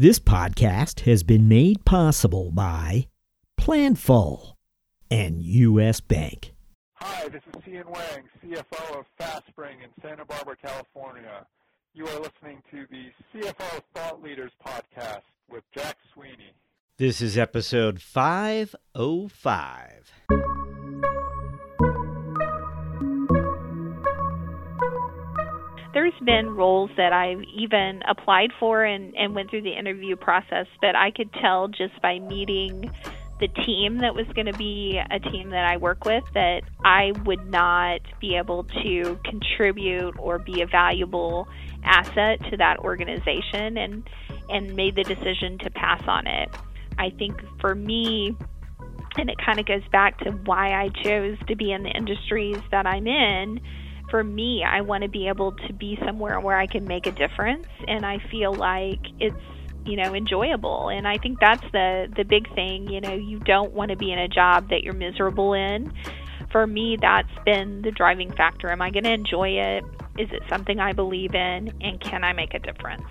This podcast has been made possible by Planful and U.S. Bank. Hi, this is Cian Wang, CFO of FastSpring in Santa Barbara, California. You are listening to the CFO Thought Leaders podcast with Jack Sweeney. This is episode 505. There's been roles that I've even applied for and, and went through the interview process, but I could tell just by meeting the team that was going to be a team that I work with that I would not be able to contribute or be a valuable asset to that organization and and made the decision to pass on it. I think for me and it kind of goes back to why I chose to be in the industries that I'm in for me, I want to be able to be somewhere where I can make a difference and I feel like it's you know enjoyable. And i think that's the the big thing you know you don't want to be in a job that you're miserable in. For me that's been the driving factor. Am i going to enjoy it? Is it something i believe in? And can i make a difference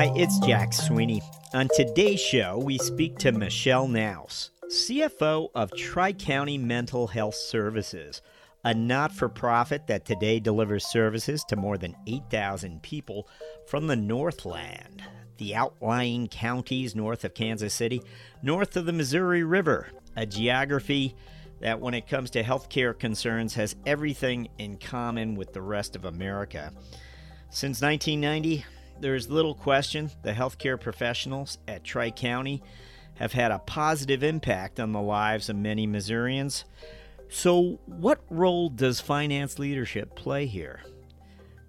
Hi, it's Jack Sweeney. On today's show, we speak to Michelle Naus, CFO of Tri County Mental Health Services, a not for profit that today delivers services to more than 8,000 people from the Northland, the outlying counties north of Kansas City, north of the Missouri River, a geography that, when it comes to healthcare concerns, has everything in common with the rest of America. Since 1990, there is little question the healthcare professionals at Tri County have had a positive impact on the lives of many Missourians. So, what role does finance leadership play here?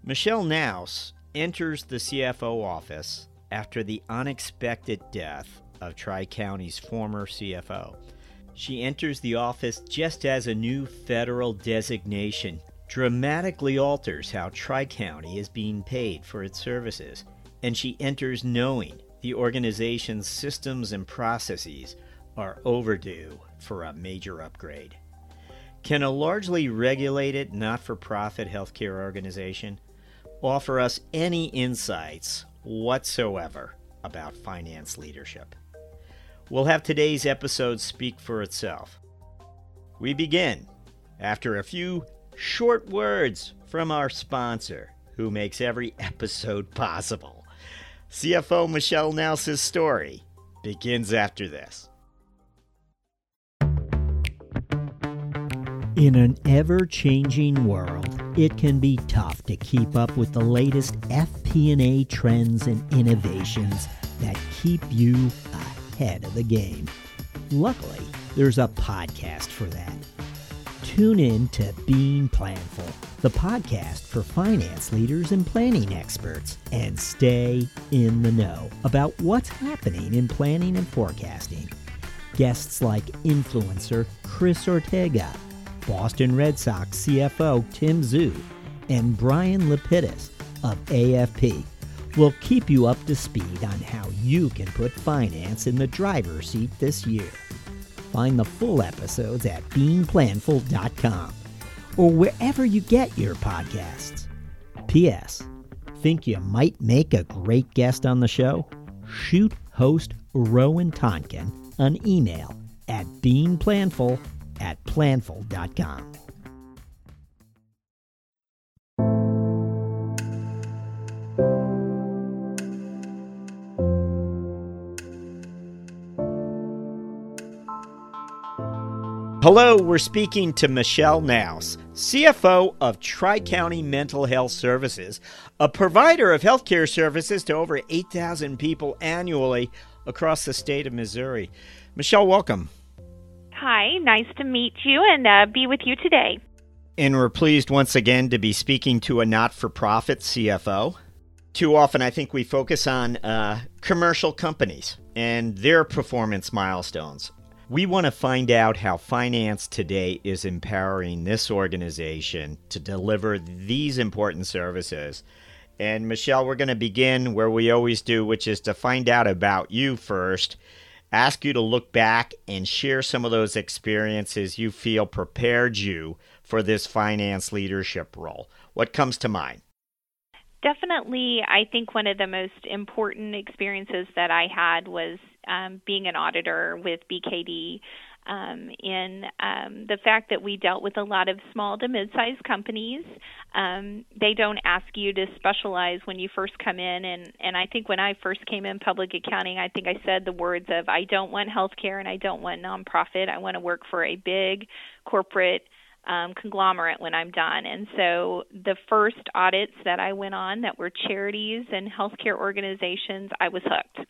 Michelle Naus enters the CFO office after the unexpected death of Tri County's former CFO. She enters the office just as a new federal designation dramatically alters how Tri County is being paid for its services, and she enters knowing the organization's systems and processes are overdue for a major upgrade. Can a largely regulated, not for profit healthcare organization offer us any insights whatsoever about finance leadership? We'll have today's episode speak for itself. We begin after a few short words from our sponsor, who makes every episode possible. CFO Michelle Nelson's story begins after this. In an ever changing world, it can be tough to keep up with the latest FP&A trends and innovations that keep you ahead of the game. Luckily, there's a podcast for that. Tune in to Being Planful, the podcast for finance leaders and planning experts, and stay in the know about what's happening in planning and forecasting. Guests like influencer Chris Ortega, Boston Red Sox CFO Tim Zue, and Bryan Lapidus of AFP will keep you up to speed on how you can put finance in the driver's seat this year. Find the full episodes at beingplanful.com or wherever you get your podcasts. P.S. Think you might make a great guest on the show? Shoot host Rowan Tonkin an email at beingplanful at planful.com. Hello, we're speaking to Michelle Naus, CFO of Tri County Mental Health Services, a provider of healthcare services to over 8,000 people annually across the state of Missouri. Michelle, welcome. Hi, nice to meet you and uh, be with you today. And we're pleased once again to be speaking to a not for profit CFO. Too often, I think we focus on uh, commercial companies and their performance milestones. We want to find out how finance today is empowering this organization to deliver these important services. And Michelle, we're going to begin where we always do, which is to find out about you first. ask you to look back and share some of those experiences you feel prepared you for this finance leadership role. What comes to mind? Definitely, I think one of the most important experiences that I had was um, being an auditor with BKD. Um, in um, the fact that we dealt with a lot of small to mid-sized companies. Um, they don't ask you to specialize when you first come in, and and I think when I first came in public accounting, I think I said the words of I don't want healthcare and I don't want nonprofit. I want to work for a big corporate um, conglomerate when I'm done. And so the first audits that I went on that were charities and healthcare organizations, I was hooked.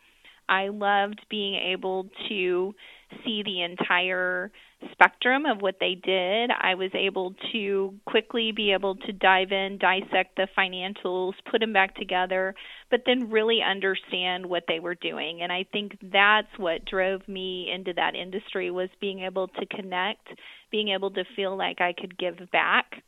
I loved being able to see the entire spectrum of what they did. I was able to quickly be able to dive in, dissect the financials, put them back together, but then really understand what they were doing. And I think that's what drove me into that industry was being able to connect, being able to feel like I could give back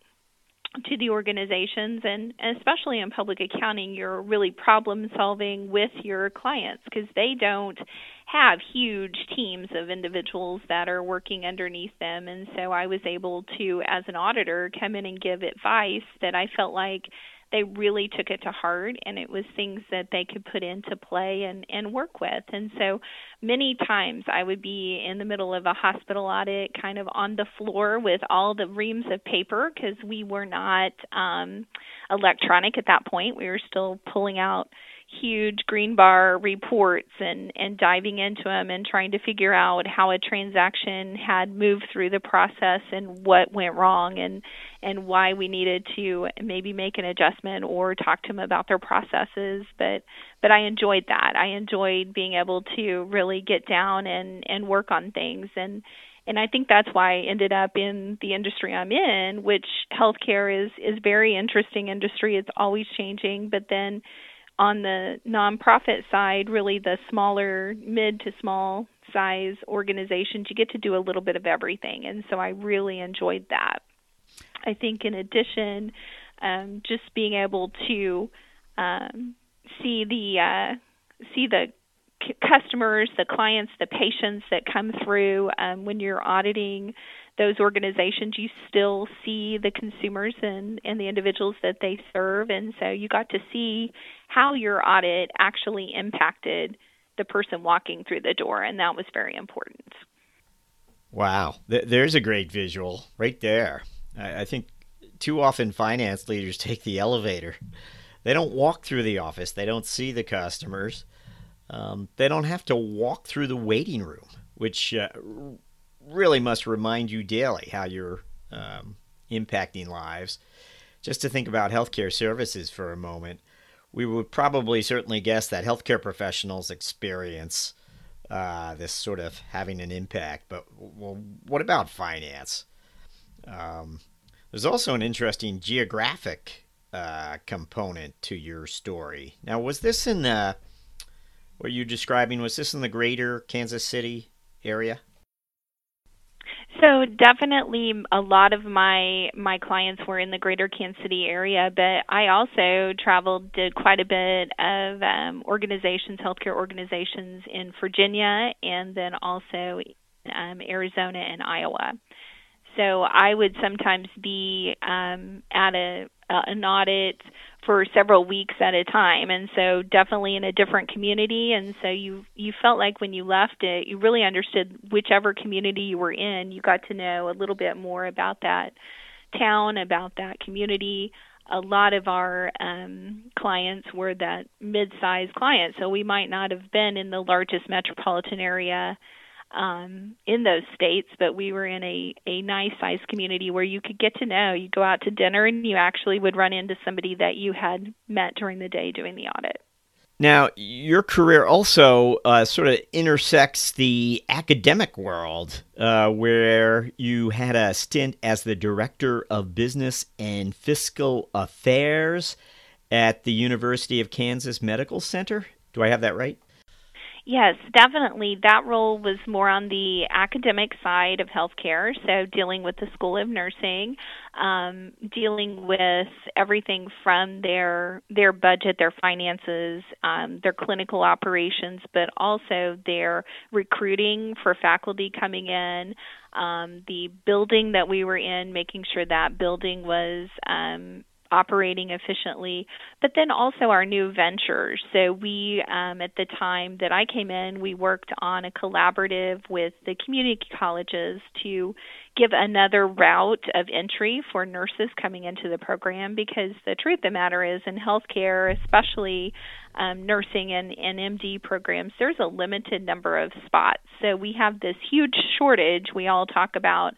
to the organizations and, especially in public accounting you're really problem solving with your clients because they don't have huge teams of individuals that are working underneath them. And so I was able to as an auditor come in and give advice that I felt like they really took it to heart and it was things that they could put into play and and work with. And so many times i would be in the middle of a hospital audit kind of on the floor with all the reams of paper because we were not um electronic at that point. We were still pulling out huge green bar reports and and diving into them and trying to figure out how a transaction had moved through the process and what went wrong and and why we needed to maybe make an adjustment or talk to them about their processes. But but I enjoyed that. I enjoyed being able to really get down and and work on things. And and I think that's why I ended up in the industry I'm in, which healthcare is is very interesting industry. It's always changing, but then on the nonprofit side, really the smaller, mid to small size organizations, you get to do a little bit of everything. And so I really enjoyed that. I think, in addition, um, just being able to um, see the uh, see the c- customers, the clients, the patients that come through um, when you're auditing those organizations, you still see the consumers and, and the individuals that they serve. And so you got to see how your audit actually impacted the person walking through the door. And that was very important. Wow. There's a great visual right there. I think too often finance leaders take the elevator. They don't walk through the office, they don't see the customers. Um, they don't have to walk through the waiting room, which uh, really must remind you daily how you're um, impacting lives. Just to think about healthcare services for a moment, we would probably certainly guess that healthcare professionals experience uh, this sort of having an impact. But well, what about finance? Um, there's also an interesting geographic uh, component to your story. Now, was this in the what you're describing? Was this in the greater Kansas City area? So definitely a lot of my my clients were in the greater Kansas City area, but I also traveled did quite a bit of um organizations, healthcare organizations in Virginia and then also in um Arizona and Iowa. So I would sometimes be um at a uh, an audit for several weeks at a time. And so definitely in a different community. And so you you felt like when you left it you really understood whichever community you were in. You got to know a little bit more about that town about that community. A lot of our um clients were that mid-sized clients. So we might not have been in the largest metropolitan area um, in those states, but we were in a, a nice sized community where you could get to know. You go out to dinner and you actually would run into somebody that you had met during the day doing the audit. Now, your career also uh, sort of intersects the academic world, uh, where you had a stint as the Director of Business and Fiscal Affairs at the University of Kansas Medical Center. Do I have that right? Yes, definitely. That role was more on the academic side of healthcare, so dealing with the School of Nursing, um, dealing with everything from their their budget, their finances, um, their clinical operations, but also their recruiting for faculty coming in, um, the building that we were in, making sure that building was um, operating efficiently, but then also our new ventures. So we, um, at the time that I came in, we worked on a collaborative with the community colleges to give another route of entry for nurses coming into the program because the truth of the matter is in healthcare, especially um, nursing and, and MD programs, there's a limited number of spots. So we have this huge shortage we all talk about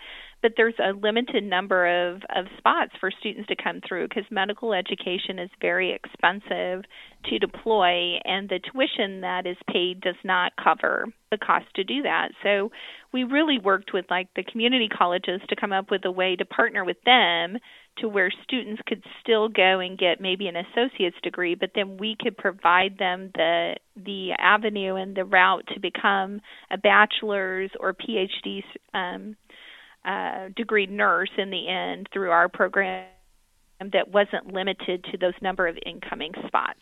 but there's a limited number of, of spots for students to come through because medical education is very expensive to deploy, and the tuition that is paid does not cover the cost to do that. So we really worked with like the community colleges to come up with a way to partner with them to where students could still go and get maybe an associate's degree, but then we could provide them the the avenue and the route to become a bachelor's or PhD um, uh, degree nurse in the end through our program that wasn't limited to those number of incoming spots.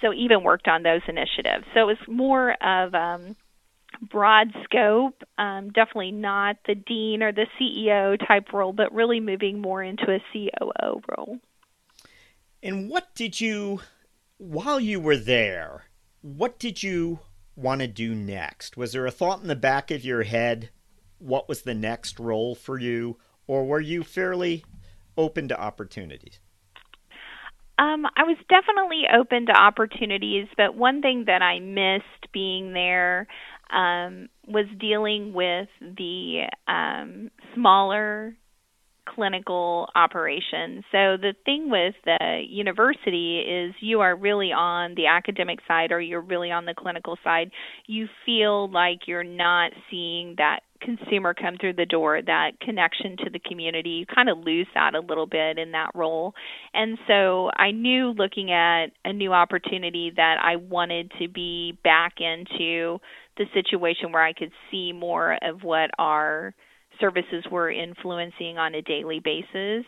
So even worked on those initiatives. So it was more of um, broad scope, um, definitely not the dean or the CEO type role, but really moving more into a COO role. And what did you, while you were there, what did you want to do next? Was there a thought in the back of your head what was the next role for you, or were you fairly open to opportunities? Um, I was definitely open to opportunities, but one thing that I missed being there um, was dealing with the um, smaller clinical operations. So the thing with the university is you are really on the academic side or you're really on the clinical side. You feel like you're not seeing that consumer come through the door, that connection to the community, you kind of lose that a little bit in that role. And so I knew looking at a new opportunity that I wanted to be back into the situation where I could see more of what our services were influencing on a daily basis.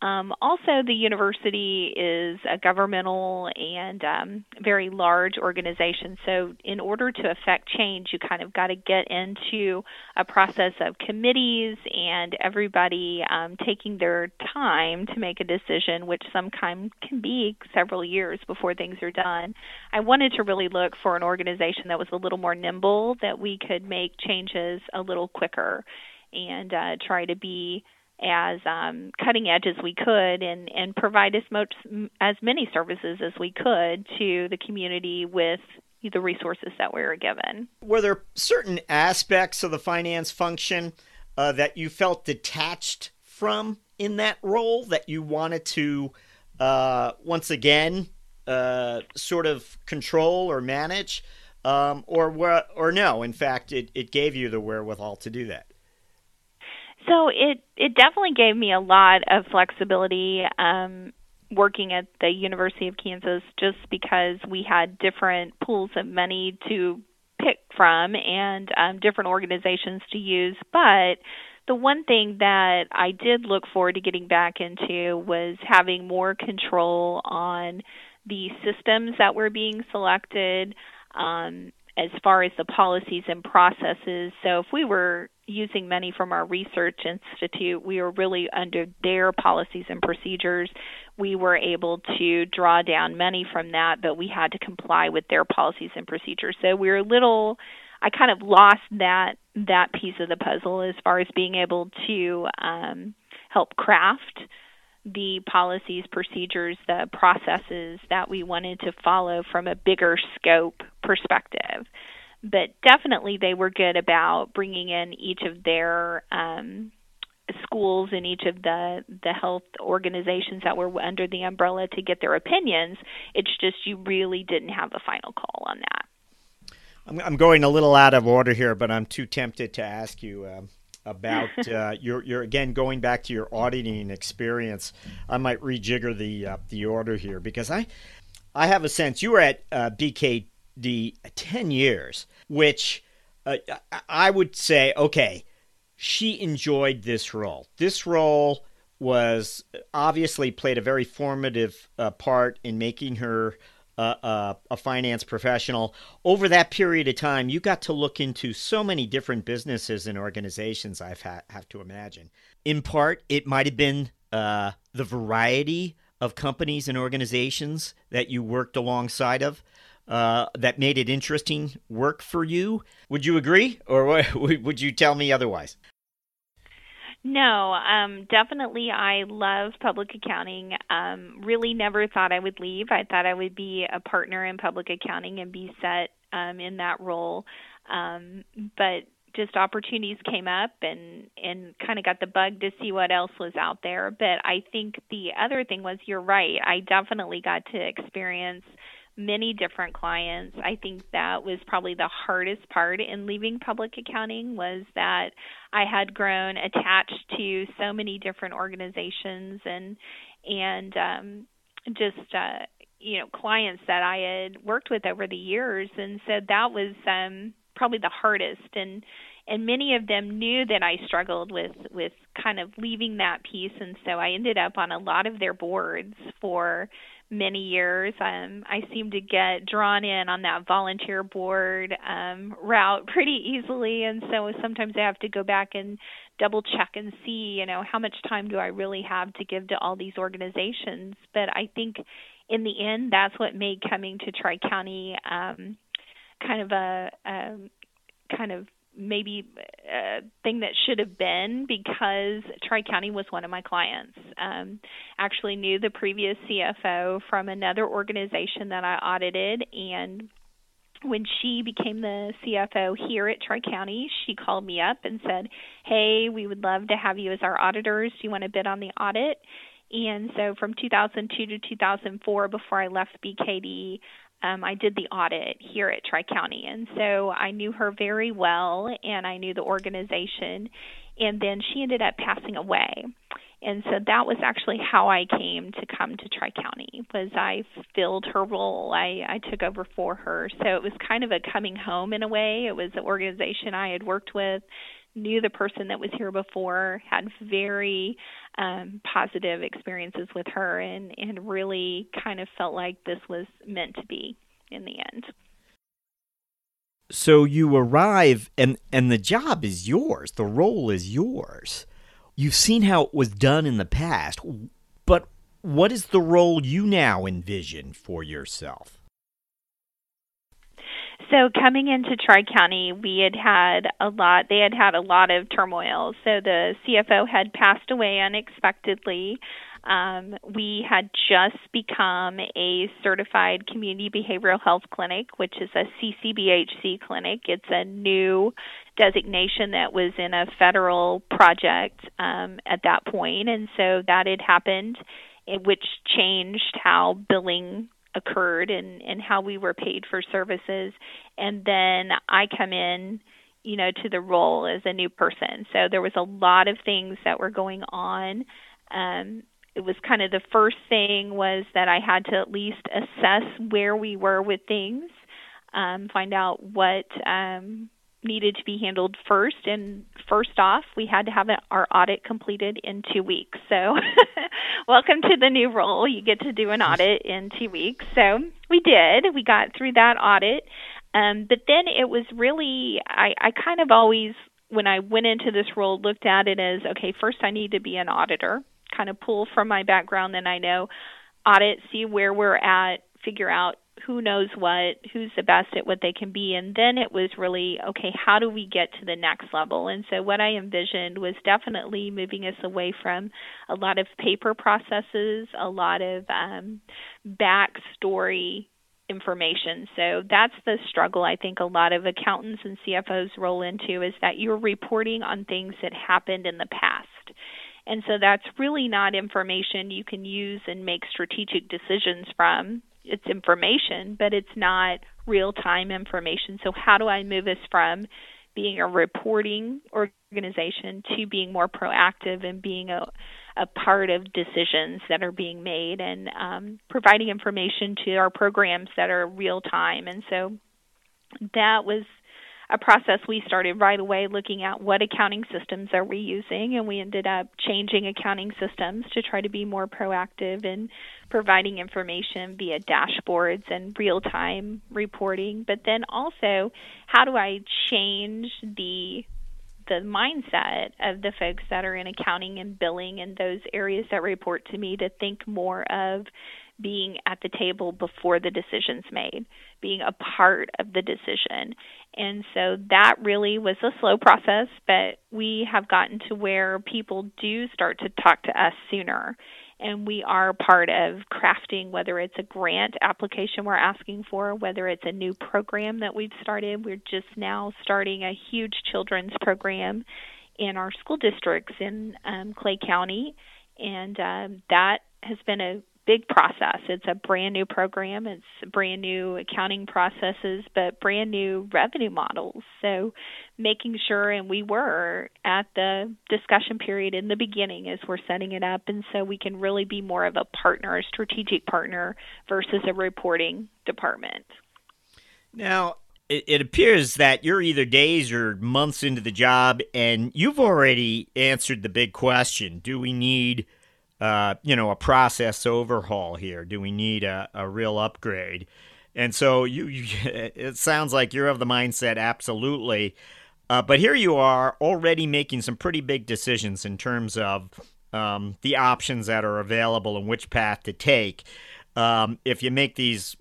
Um, also, the university is a governmental and um, very large organization. So, in order to affect change, you kind of got to get into a process of committees and everybody um, taking their time to make a decision, which sometimes can be several years before things are done. I wanted to really look for an organization that was a little more nimble, that we could make changes a little quicker, and uh, try to be as um, cutting edge as we could and, and provide as much as many services as we could to the community with the resources that we were given. Were there certain aspects of the finance function uh, that you felt detached from in that role that you wanted to uh, once again uh, sort of control or manage, um, or or no? In fact, it, it gave you the wherewithal to do that. So it it definitely gave me a lot of flexibility um, working at the University of Kansas, just because we had different pools of money to pick from and um, different organizations to use. But the one thing that I did look forward to getting back into was having more control on the systems that were being selected. Um, as far as the policies and processes. So if we were using money from our research institute, we were really under their policies and procedures. We were able to draw down money from that, but we had to comply with their policies and procedures. So we were a little I kind of lost that that piece of the puzzle as far as being able to um, help craft the policies, procedures, the processes that we wanted to follow from a bigger scope perspective. But definitely, they were good about bringing in each of their um, schools and each of the the health organizations that were under the umbrella to get their opinions. It's just you really didn't have a final call on that. I'm, I'm going a little out of order here, but I'm too tempted to ask you. Um, about uh, your your again going back to your auditing experience. I might rejigger the uh, the order here because I I have a sense you were at uh, BKD ten years. which uh, I would say, okay, she enjoyed this role. This role was obviously played a very formative uh, part in making her uh, uh, a finance professional. Over that period of time, you got to look into so many different businesses and organizations. I ha- have to imagine. In part, it might have been uh, the variety of companies and organizations that you worked alongside of. Uh, that made it interesting work for you. Would you agree, or would you tell me otherwise? No, um, definitely. I love public accounting. Um, really never thought I would leave. I thought I would be a partner in public accounting and be set um, in that role. Um, but just opportunities came up and and kind of got the bug to see what else was out there. But I think the other thing was you're right. I definitely got to experience many different clients. I think that was probably the hardest part in leaving public accounting was that I had grown attached to so many different organizations and and um just uh you know clients that I had worked with over the years. And so that was um probably the hardest. And and many of them knew that I struggled with with kind of leaving that piece. And so I ended up on a lot of their boards for many years. Um, I seem to get drawn in on that volunteer board um, route pretty easily, and so sometimes I have to go back and double check and see, you know, how much time do I really have to give to all these organizations. But I think in the end, that's what made coming to Tri County um, kind of a, a kind of maybe a thing that should have been because Tri County was one of my clients. Um, actually knew the previous CFO from another organization that I audited, and when she became the CFO here at Tri County, she called me up and said, "Hey, we would love to have you as our auditors. Do you want to bid on the audit?" And so from 2002 to 2004, before I left BKD, um, I did the audit here at Tri County, and so I knew her very well, and I knew the organization. And then she ended up passing away, and so that was actually how I came to come to Tri County. Was I filled her role? I I took over for her, so it was kind of a coming home in a way. It was an organization I had worked with knew the person that was here before, had very um, positive experiences with her, and and really kind of felt like this was meant to be in the end. So you arrive, and and the job is yours. The role is yours. You've seen how it was done in the past, but what is the role you now envision for yourself? So coming into Tri County, we had had a lot. They had had a lot of turmoil. So the CFO had passed away unexpectedly. Um, we had just become a certified community behavioral health clinic, which is a CCBHC clinic. It's a new designation that was in a federal project um, at that point, and so that had happened, which changed how billing occurred and and how we were paid for services. And then I come in you know to the role as a new person. So there was a lot of things that were going on. Um it was kind of the first thing was that I had to at least assess where we were with things um find out what um needed to be handled first. And first off, we had to have our audit completed in two weeks. So, welcome to the new role. You get to do an audit in two weeks. So, we did. We got through that audit. Um, but then it was really, I, I kind of always, when I went into this role, looked at it as okay, first I need to be an auditor, kind of pull from my background, then I know audit, see where we're at, figure out who knows what, who's the best at what they can be. And then it was really, okay, how do we get to the next level? And so what I envisioned was definitely moving us away from a lot of paper processes, a lot of um, backstory information. So that's the struggle I think a lot of accountants and CFOs roll into is that you're reporting on things that happened in the past. And so that's really not information you can use and make strategic decisions from it's information, but it's not real time information. So how do I move us from being a reporting organization to being more proactive and being a a part of decisions that are being made and um, providing information to our programs that are real time. And so that was a process we started right away looking at what accounting systems are we using, and we ended up changing accounting systems to try to be more proactive in providing information via dashboards and real time reporting. But then also, how do I change the the mindset of the folks that are in accounting and billing and those areas that report to me to think more of being at the table before the decision's made, being a part of the decision. And so that really was a slow process, but we have gotten to where people do start to talk to us sooner. And we are part of crafting whether it's a grant application we're asking for, whether it's a new program that we've started. We're just now starting a huge children's program in our school districts in um, Clay County. And um, that has been a big process. It's a brand new program, it's brand new accounting processes, but brand new revenue models. So making sure, and we were at the discussion period in the beginning as we're setting it up, and so we can really be more of a partner, a strategic partner versus a reporting department. Now, it, appears that you're either days or months into the job, and you've already answered the big question do we need uh, you know, a process overhaul here? Do we need a, a real upgrade? And so you, you, it sounds like you're of the mindset, absolutely. Uh, but here you are already making some pretty big decisions in terms of um, the options that are available and which path to take. Um, if you make these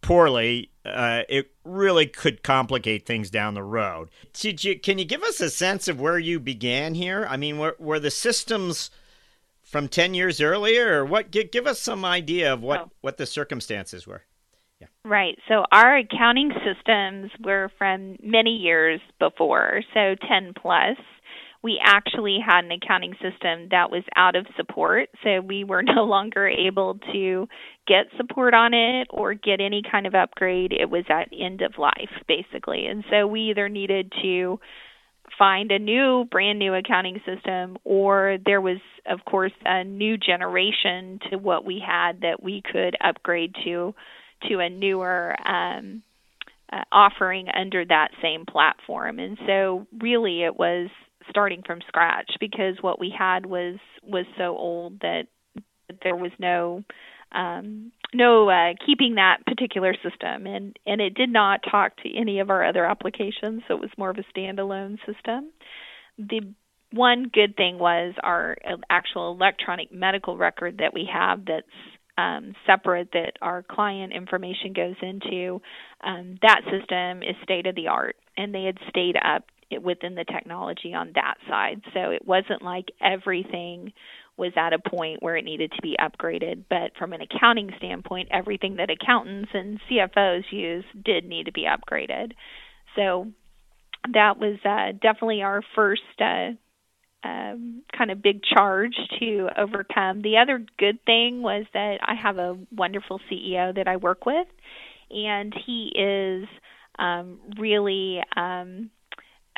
poorly, uh, it really could complicate things down the road. You, can you give us a sense of where you began here? I mean, were, were the systems from 10 years earlier or what? Give, give us some idea of what, oh. what the circumstances were. Yeah. right. So our accounting systems were from many years before so 10 plus. We actually had an accounting system that was out of support so we were no longer able to get support on it or get any kind of upgrade. It was at end of life basically. And so we either needed to find a new brand new accounting system or there was of course a new generation to what we had that we could upgrade to to a newer um, uh, offering under that same platform. And so really it was starting from scratch because what we had was was so old that there was no um, no uh, keeping that particular system, and and it did not talk to any of our other applications, so it was more of a standalone system. The one good thing was our actual electronic medical record that we have that's um, separate that our client information goes into. Um, that system is state of the art, and they had stayed up within the technology on that side. So it wasn't like everything was at a point where it needed to be upgraded. But from an accounting standpoint, everything that accountants and CFOs use did need to be upgraded. So that was uh, definitely our first uh, um, kind of big charge to overcome. The other good thing was that I have a wonderful CEO that I work with, and he is um, really um,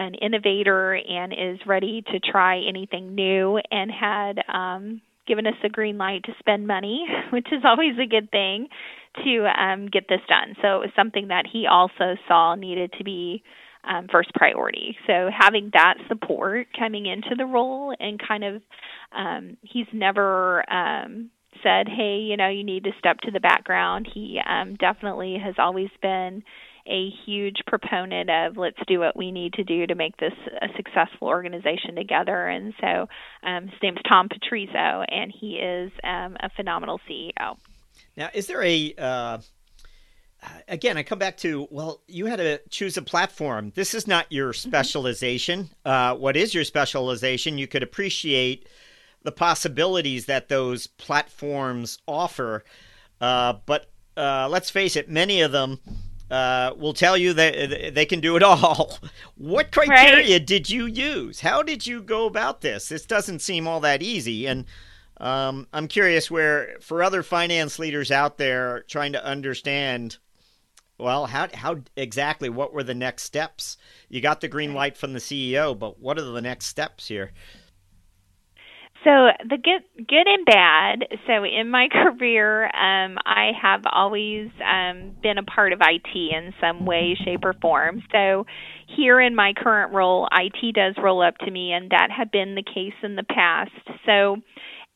an innovator and is ready to try anything new and had um, given us a green light to spend money, which is always a good thing, to um, get this done. So it was something that he also saw needed to be um, first priority. So having that support coming into the role and kind of, um, he's never um, said, hey, you know, you need to step to the background. He um, definitely has always been a huge proponent of let's do what we need to do to make this a successful organization together. And so um, his name's Tom Petrizzo, and he is um, a phenomenal CEO. Now, is there a uh, again? I come back to well, you had to choose a platform. This is not your mm-hmm. specialization. Mm-hmm. Uh, what is your specialization? You could appreciate the possibilities that those platforms offer, uh, but uh, let's face it, many of them uh, will tell you that they can do it all. what criteria right. did you use? How did you go about this? This doesn't seem all that easy. And um, I'm curious where, for other finance leaders out there trying to understand, well, how, how exactly what were the next steps? You got the green light from the CEO, but what are the next steps here? So the good, good and bad. So in my career, um, I have always um, been a part of IT in some way, shape, or form. So here in my current role, IT does roll up to me, and that had been the case in the past. So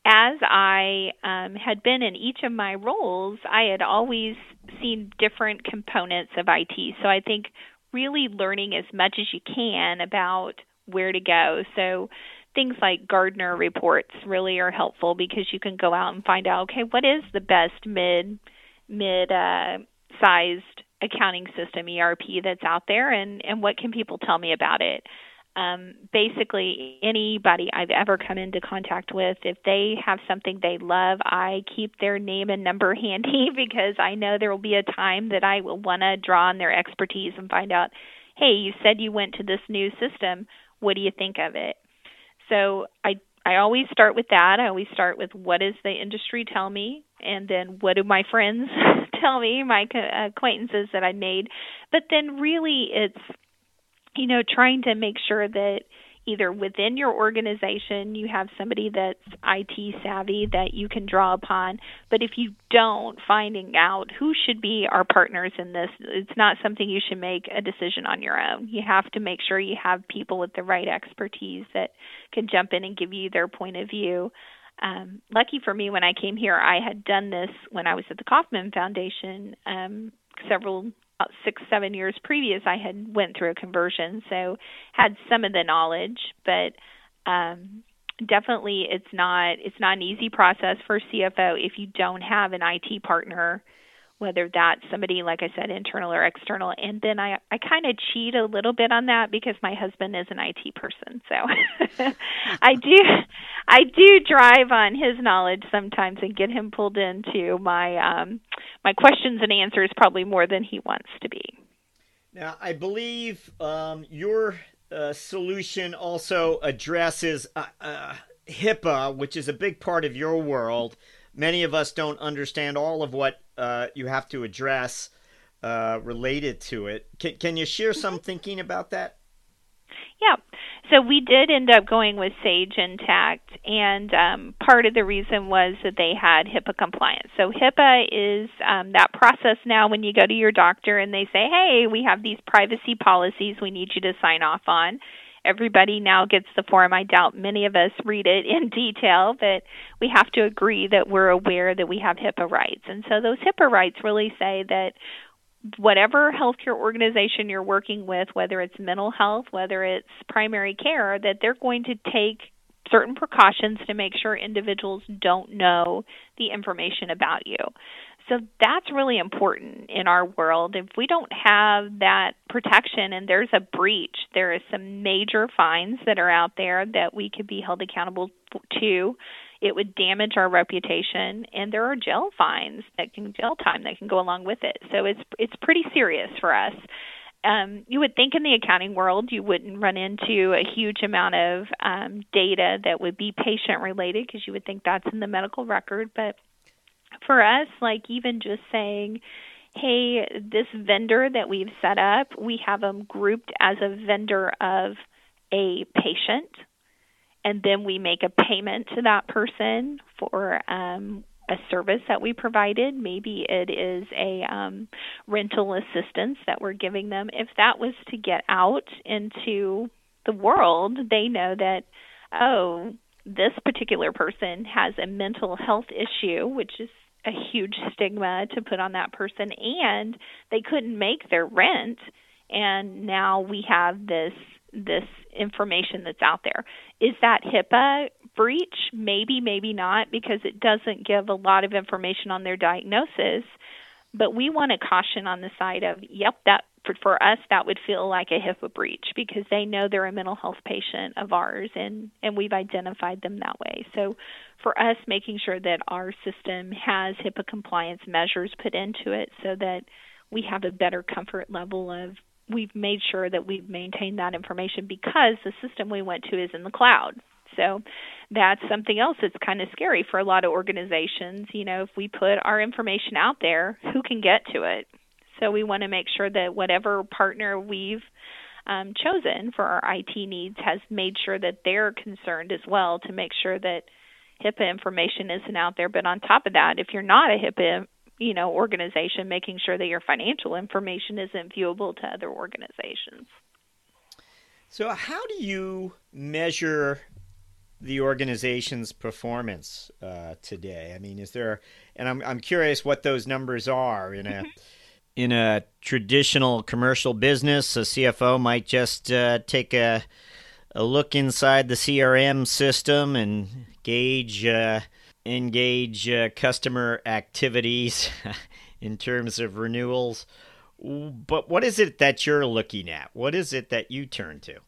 as I um, had been in each of my roles, I had always seen different components of IT. So I think really learning as much as you can about where to go. So things like Gartner reports really are helpful because you can go out and find out okay, what is the best mid mid uh, sized accounting system ERP that's out there and and what can people tell me about it? um, basically anybody I've ever come into contact with, if they have something they love, I keep their name and number handy because I know there will be a time that I will want to draw on their expertise and find out, hey, you said you went to this new system. What do you think of it? So I I always start with that. I always start with what does the industry tell me, and then what do my friends tell me, my acquaintances that I made. But then really, it's you know, trying to make sure that either within your organization you have somebody that's IT savvy that you can draw upon. But if you don't, finding out who should be our partners in this, it's not something you should make a decision on your own. You have to make sure you have people with the right expertise that can jump in and give you their point of view. Um, lucky for me, when I came here, I had done this when I was at the Kauffman Foundation um, several about six seven years previous i had went through a conversion so had some of the knowledge but um definitely it's not it's not an easy process for cfo if you don't have an it partner whether that's somebody like I said internal or external. And then I I kind of cheat a little bit on that because my husband is an IT person. So I do I do drive on his knowledge sometimes and get him pulled into my um my questions and answers probably more than he wants to be. Now, I believe um, your uh, solution also addresses uh, uh, HIPAA, which is a big part of your world many of us don't understand all of what uh, you have to address uh, related to it. Can, can you share some thinking about that? Yeah. So we did end up going with Sage Intacct, and um, part of the reason was that they had HIPAA compliance. So HIPAA is um, that process now when you go to your doctor and they say, hey, we have these privacy policies we need you to sign off on everybody now gets the form. I doubt many of us read it in detail, but we have to agree that we're aware that we have HIPAA rights. And so those HIPAA rights really say that whatever healthcare organization you're working with, whether it's mental health, whether it's primary care, that they're going to take certain precautions to make sure individuals don't know the information about you. So that's really important in our world. If we don't have that protection and there's a breach, there is some major fines that are out there that we could be held accountable to. It would damage our reputation, and there are jail fines that can jail time that can go along with it. So it's it's pretty serious for us. Um, you would think in the accounting world you wouldn't run into a huge amount of um, data that would be patient related because you would think that's in the medical record, but for us, like even just saying, hey, this vendor that we've set up, we have them grouped as a vendor of a patient, and then we make a payment to that person for um, a service that we provided. Maybe it is a um, rental assistance that we're giving them. If that was to get out into the world, they know that, oh, this particular person has a mental health issue, which is a huge stigma to put on that person and they couldn't make their rent and now we have this this information that's out there. Is that HIPAA breach? Maybe, maybe not, because it doesn't give a lot of information on their diagnosis. But we want to caution on the side of, yep, that for, for us that would feel like a HIPAA breach because they know they're a mental health patient of ours and and we've identified them that way. So for us making sure that our system has HIPAA compliance measures put into it so that we have a better comfort level of we've made sure that we've maintained that information because the system we went to is in the cloud. So that's something else that's kind of scary for a lot of organizations. You know, if we put our information out there, who can get to it? So we want to make sure that whatever partner we've um, chosen for our IT needs has made sure that they're concerned as well to make sure that HIPAA information isn't out there. But on top of that, if you're not a HIPAA you know organization, making sure that your financial information isn't viewable to other organizations. So, how do you measure the organization's performance uh, today? I mean, is there, and I'm I'm curious what those numbers are in a mm-hmm. In a traditional commercial business. A CFO might just uh, take a a look inside the CRM system and gauge uh, engage uh, customer activities in terms of renewals. But what is it that you're looking at? What is it that you turn to?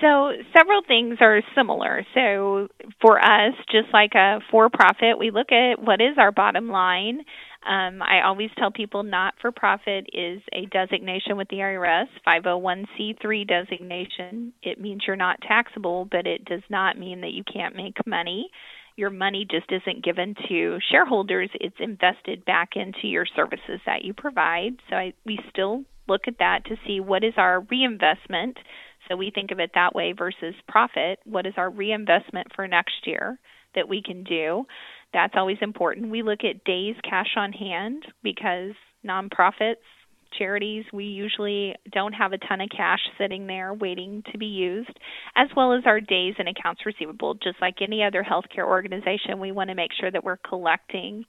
So, several things are similar. So, for us, just like a for profit, we look at what is our bottom line. Um, I always tell people not for profit is a designation with the IRS, 501c3 designation. It means you're not taxable, but it does not mean that you can't make money. Your money just isn't given to shareholders, it's invested back into your services that you provide. So, I, we still look at that to see what is our reinvestment so we think of it that way versus profit. What is our reinvestment for next year that we can do? That's always important. We look at days cash on hand because nonprofits, charities, we usually don't have a ton of cash sitting there waiting to be used, as well as our days in accounts receivable. Just like any other healthcare organization, we want to make sure that we're collecting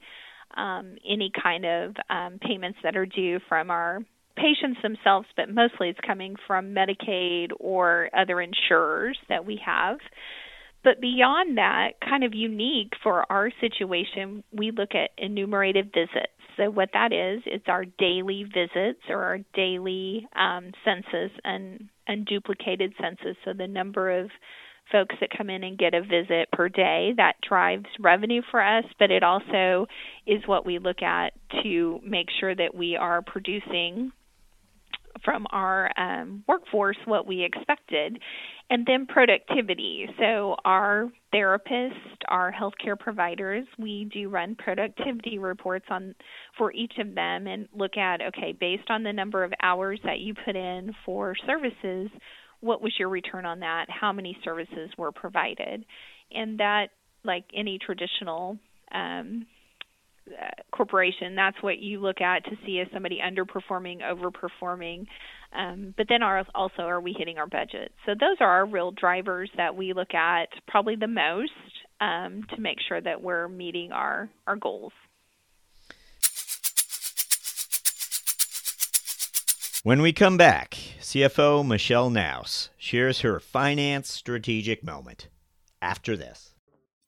um, any kind of um, payments that are due from our patients themselves, but mostly it's coming from Medicaid or other insurers that we have. But beyond that, kind of unique for our situation, we look at enumerated visits. So what that is, it's our daily visits or our daily um, census and unduplicated census. So the number of folks that come in and get a visit per day that drives revenue for us, but it also is what we look at to make sure that we are producing from our um, workforce what we expected. And then productivity. So, our therapists, our healthcare providers, we do run productivity reports on for each of them and look at okay, based on the number of hours that you put in for services, what was your return on that? How many services were provided? And that, like any traditional um, corporation, that's what you look at to see is somebody underperforming, overperforming. Um, but then also, are we hitting our budget? So those are our real drivers that we look at probably the most um, to make sure that we're meeting our, our goals. When we come back, CFO Michelle Naus shares her finance strategic moment after this.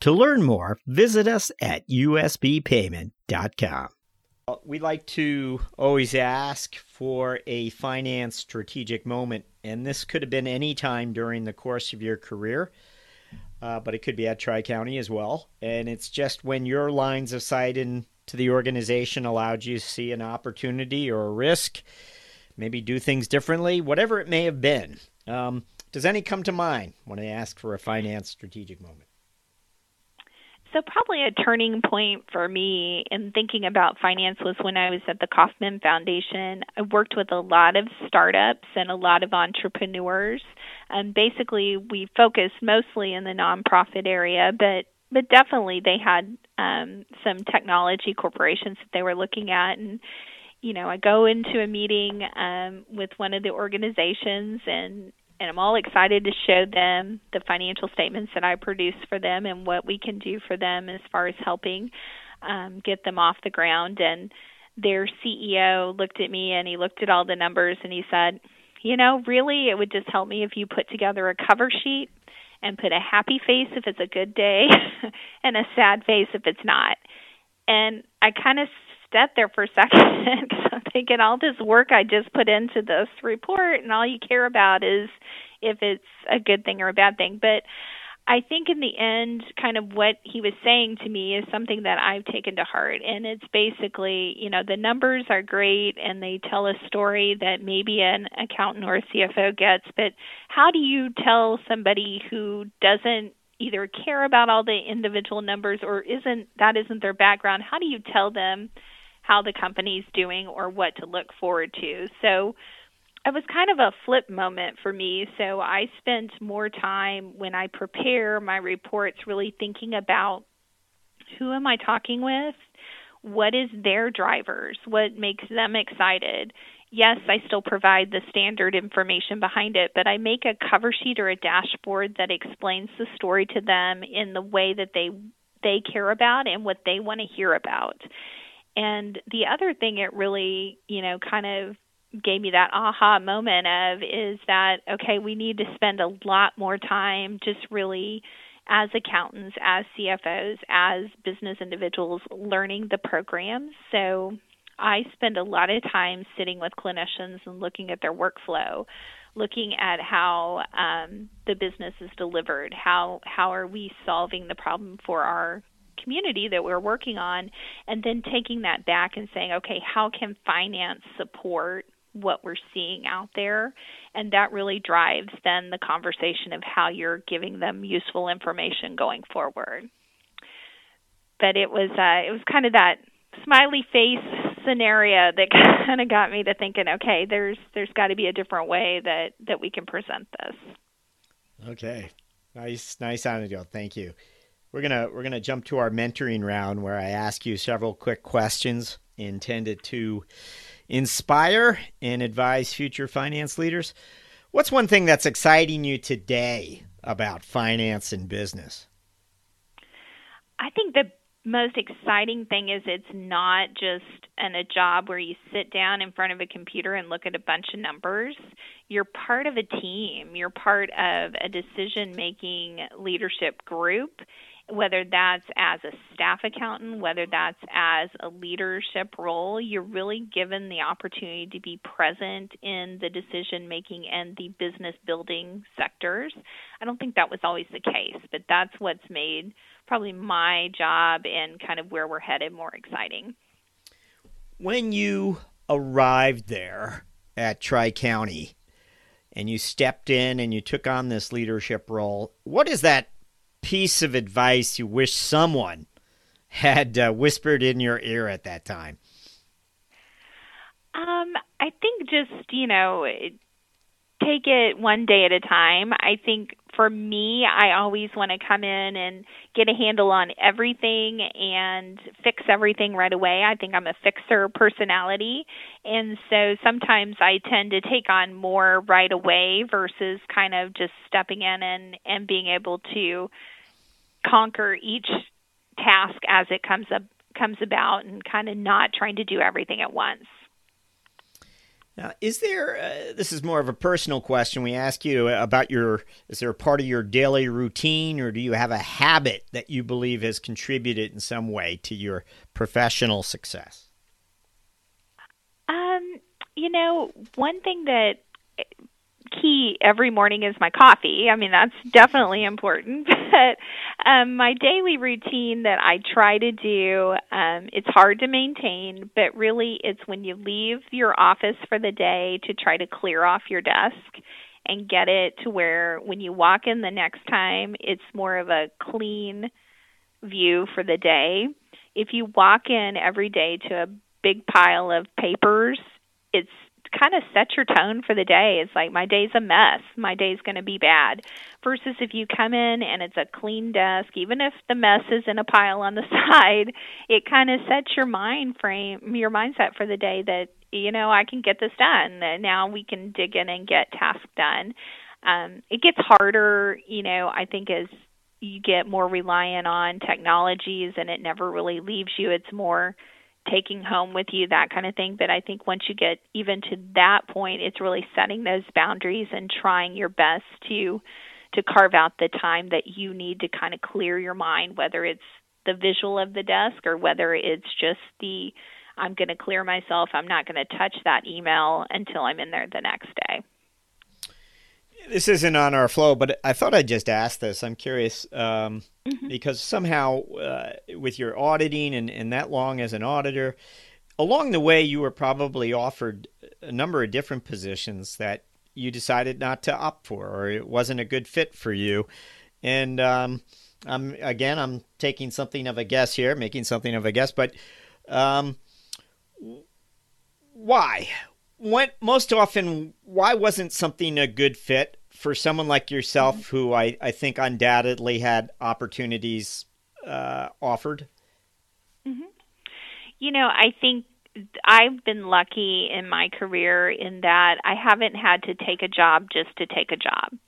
To learn more, visit us at usbpayment.com. We like to always ask for a finance strategic moment, and this could have been any time during the course of your career, uh, but it could be at Tri County as well. And it's just when your lines of sight into the organization allowed you to see an opportunity or a risk, maybe do things differently, whatever it may have been. Um, does any come to mind when I ask for a finance strategic moment? So, probably a turning point for me in thinking about finance was when I was at the Kauffman Foundation. I worked with a lot of startups and a lot of entrepreneurs. And basically, we focused mostly in the nonprofit area, but but definitely they had um, some technology corporations that they were looking at and you know i go into a meeting um, with one of the organizations and and I'm all excited to show them the financial statements that I produce for them and what we can do for them as far as helping um, get them off the ground. And their CEO looked at me and he looked at all the numbers and he said, You know, really, it would just help me if you put together a cover sheet and put a happy face if it's a good day and a sad face if it's not. And I kind of sat there for a second I'm thinking all this work I just put into this report and all you care about is if it's a good thing or a bad thing. But I think in the end, kind of what he was saying to me is something that I've taken to heart. And it's basically, you know, the numbers are great and they tell a story that maybe an accountant or a CFO gets, but how do you tell somebody who doesn't either care about all the individual numbers or isn't that isn't their background? How do you tell them how the company's doing or what to look forward to? So it was kind of a flip moment for me. So I spent more time when I prepare my reports really thinking about who am I talking with? What is their drivers? What makes them excited? Yes, I still provide the standard information behind it, but I make a cover sheet or a dashboard that explains the story to them in the way that they they care about and what they want to hear about. And the other thing it really, you know, kind of gave me that aha moment of is that okay we need to spend a lot more time just really as accountants as cfos as business individuals learning the programs. So i spend a lot of time sitting with clinicians and looking at their workflow looking at how um, the business is delivered how how are we solving the problem for our community that we're working on and then taking that back and saying okay how can finance support what we're seeing out there? And that really drives then the conversation of how you're giving them useful information going forward. But it was uh it was kind of that smiley face scenario that kind of got me to thinking okay there's there's got to be a different way that that we can present this. Okay. Nice nice anecdote thank you we're gonna we're gonna jump to our mentoring round where i ask you several quick questions intended to inspire and advise future finance leaders. What's one thing that's exciting you today about finance and business? I think the most exciting thing is it's not just in a job where you sit down in front of a computer and look at a bunch of numbers. You're part of a team, you're part of a decision making leadership group, whether that's as a staff accountant, whether that's as a leadership role, you're really given the opportunity to be present in the decision making and the business building sectors. I don't think that was always the case, but that's what's made probably my job and kind of where we're headed more exciting. When you arrived there at Tri County and you stepped in and you took on this leadership role, what is that piece of advice you wish someone had uh, whispered in your ear at that time? Um, I think just, you know, take it one day at a time. I think for me, I always want to come in and get a handle on everything and fix everything right away. I think I'm a fixer personality. And so sometimes I tend to take on more right away versus kind of just stepping in and, and being able to conquer each task as it comes up comes about and kind of not trying to do everything at once. Now, is there, uh, this is more of a personal question. We ask you about your, is there a part of your daily routine or do you have a habit that you believe has contributed in some way to your professional success? Um, you know, one thing that key every morning is my coffee. I mean, that's definitely important. But um, my daily routine that I try to do, um, it's hard to maintain, but really it's when you leave your office for the day to try to clear off your desk and get it to where when you walk in the next time, it's more of a clean view for the day. If you walk in every day to a big pile of papers, it's kind of set your tone for the day. It's like my day's a mess. My day's going to be bad. Versus if you come in and it's a clean desk, even if the mess is in a pile on the side, it kind of sets your mind frame, your mindset for the day that you know I can get this done. Now we can dig in and get tasks done. Um, it gets harder, you know. I think as you get more reliant on technologies, and it never really leaves you. It's more taking home with you, that kind of thing. But I think once you get even to that point, it's really setting those boundaries and trying your best to to carve out the time that you need to kind of clear your mind, whether it's the visual of the desk or whether it's just the I'm going to clear myself, I'm not going to touch that email until I'm in there the next day. This isn't on our flow, but I thought I'd just ask this. I'm curious um, mm-hmm. because somehow, uh, with your auditing and, and that long as an auditor, along the way, you were probably offered a number of different positions that you decided not to opt for, or it wasn't a good fit for you. And um, I'm again, I'm taking something of a guess here, making something of a guess, but um, why? When most often, why wasn't something a good fit for someone like yourself, mm-hmm. who I, I think undoubtedly had opportunities uh, offered? Mm-hmm. You know, I think I've been lucky in my career in that I haven't had to take a job just to take a job.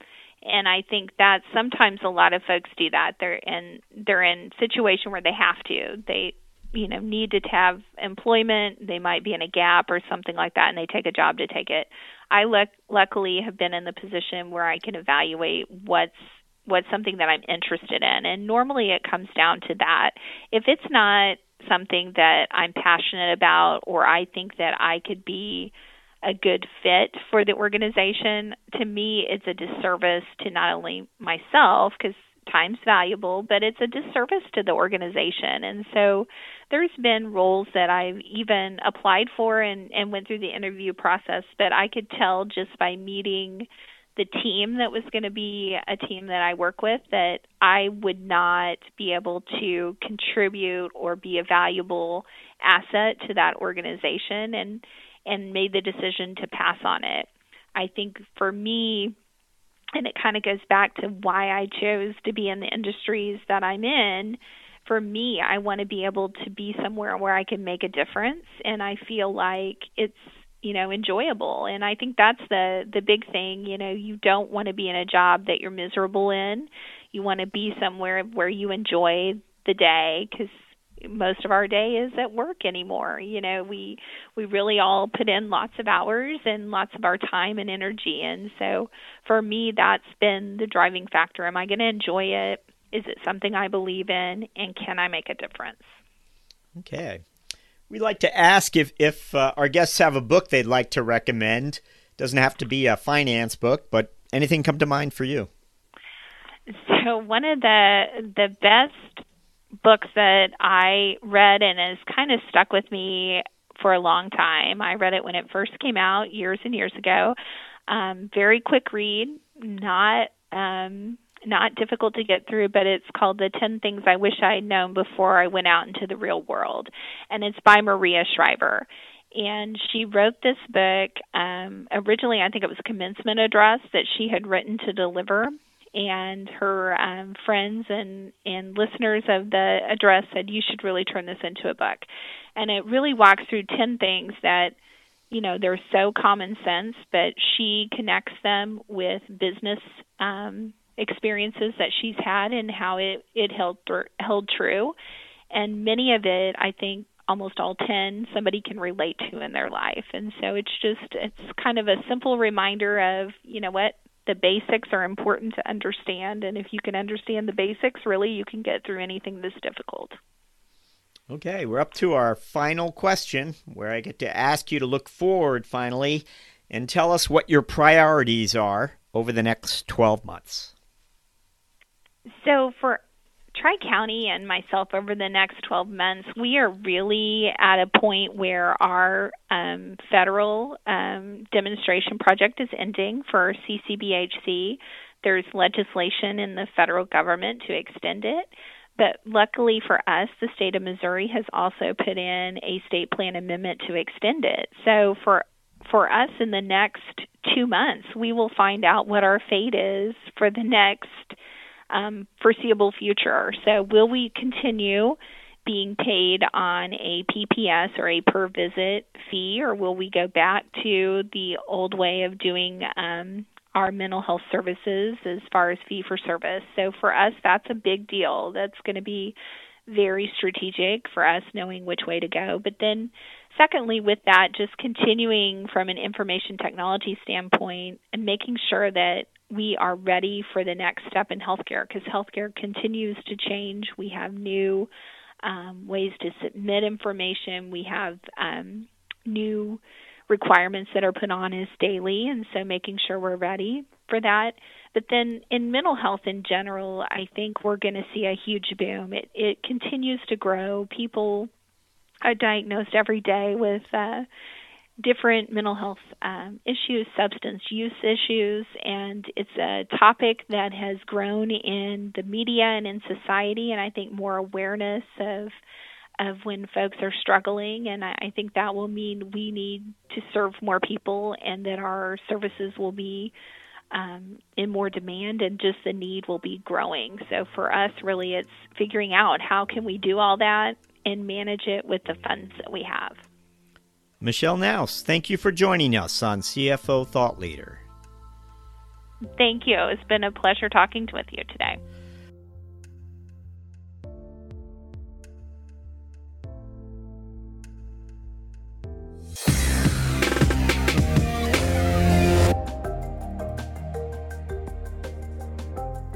And I think that sometimes a lot of folks do that. They're in they're in situation where they have to. They you know need to have employment. They might be in a gap or something like that, and they take a job to take it. I luck- luckily have been in the position where I can evaluate what's what's something that I'm interested in, and normally it comes down to that. If it's not something that I'm passionate about or I think that I could be a good fit for the organization, to me, it's a disservice to not only myself, because time's valuable, but it's a disservice to the organization. And so there's been roles that I've even applied for and, and went through the interview process, but I could tell just by meeting the team that was going to be a team that I work with that I would not be able to contribute or be a valuable asset to that organization and and made the decision to pass on it. I think for me and it kind of goes back to why I chose to be in the industries that I'm in. For me, I want to be able to be somewhere where I can make a difference and I feel like it's you know enjoyable and i think that's the the big thing you know you don't want to be in a job that you're miserable in you want to be somewhere where you enjoy the day cuz most of our day is at work anymore. You know we we really all put in lots of hours and lots of our time and energy and so for me that's been the driving factor. Am i going to enjoy it? Is it something i believe in? And can i make a difference? Okay. We like to ask if, if uh, our guests have a book they'd like to recommend. Doesn't have to be a finance book, but anything come to mind for you? So one of the the best books that I read and has kind of stuck with me for a long time. I read it when it first came out years and years ago. Um, very quick read, not um, not difficult to get through, but it's called The 10 Things I Wish I'd Known Before I Went Out into the Real World. And it's by Maria Shriver. And she wrote this book. Um, originally, I think it was a commencement address that she had written to deliver. And her um, friends and, and listeners of the address said, You should really turn this into a book. And it really walks through 10 things that you know they're so common sense but she connects them with business um, experiences that she's had and how it it held held true and many of it i think almost all 10 somebody can relate to in their life and so it's just it's kind of a simple reminder of you know what the basics are important to understand and if you can understand the basics really you can get through anything that's difficult. Okay we're up to our final question where i get to ask you to look forward finally and tell us what your priorities are over the next 12 months. So for Tri County and myself over the next 12 months, we are really at a point where our um, federal um, demonstration project is ending for CCBHC. There's legislation in the federal government to extend it. But luckily for us, the state of Missouri has also put in a state plan amendment to extend it. So for for us in the next two months, we will find out what our fate is for the next um, foreseeable future. So, will we continue being paid on a PPS or a per visit fee, or will we go back to the old way of doing um, our mental health services as far as fee for service? So, for us, that's a big deal. That's going to be very strategic for us knowing which way to go. But then, secondly, with that, just continuing from an information technology standpoint and making sure that we are ready for the next step in healthcare because healthcare continues to change. We have new um, ways to submit information. We have um, new requirements that are put on us daily, and so making sure we're ready for that. But then in mental health in general, I think we're going to see a huge boom. It it continues to grow. People are diagnosed every day with uh, different mental health um, issues, substance use issues, and it's a topic that has grown in the media and in society. And I think more awareness of of when folks are struggling, and I, I think that will mean we need to serve more people, and that our services will be um, in more demand, and just the need will be growing. So for us, really, it's figuring out how can we do all that and manage it with the funds that we have. Michelle Naus, thank you for joining us on CFO Thought Leader. Thank you. It's been a pleasure talking with you today.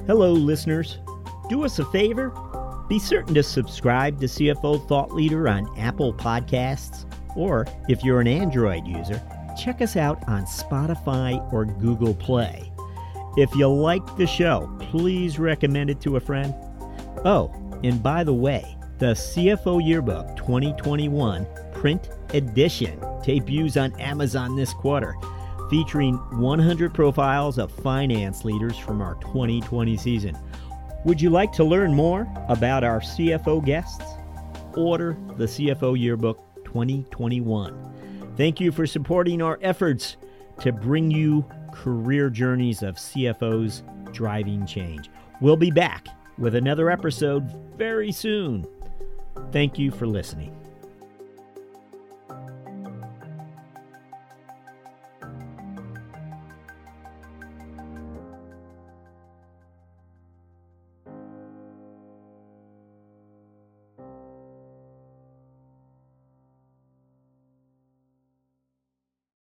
Hello, listeners. Do us a favor. Be certain to subscribe to CFO Thought Leader on Apple Podcasts or if you're an Android user, check us out on Spotify or Google Play. If you like the show, please recommend it to a friend. Oh, and by the way, the CFO Yearbook 2021 print edition debuts on Amazon this quarter, featuring 100 profiles of finance leaders from our 2020 season. Would you like to learn more about our CFO guests? Order the CFO Yearbook 2021. Thank you for supporting our efforts to bring you career journeys of CFOs driving change. We'll be back with another episode very soon. Thank you for listening.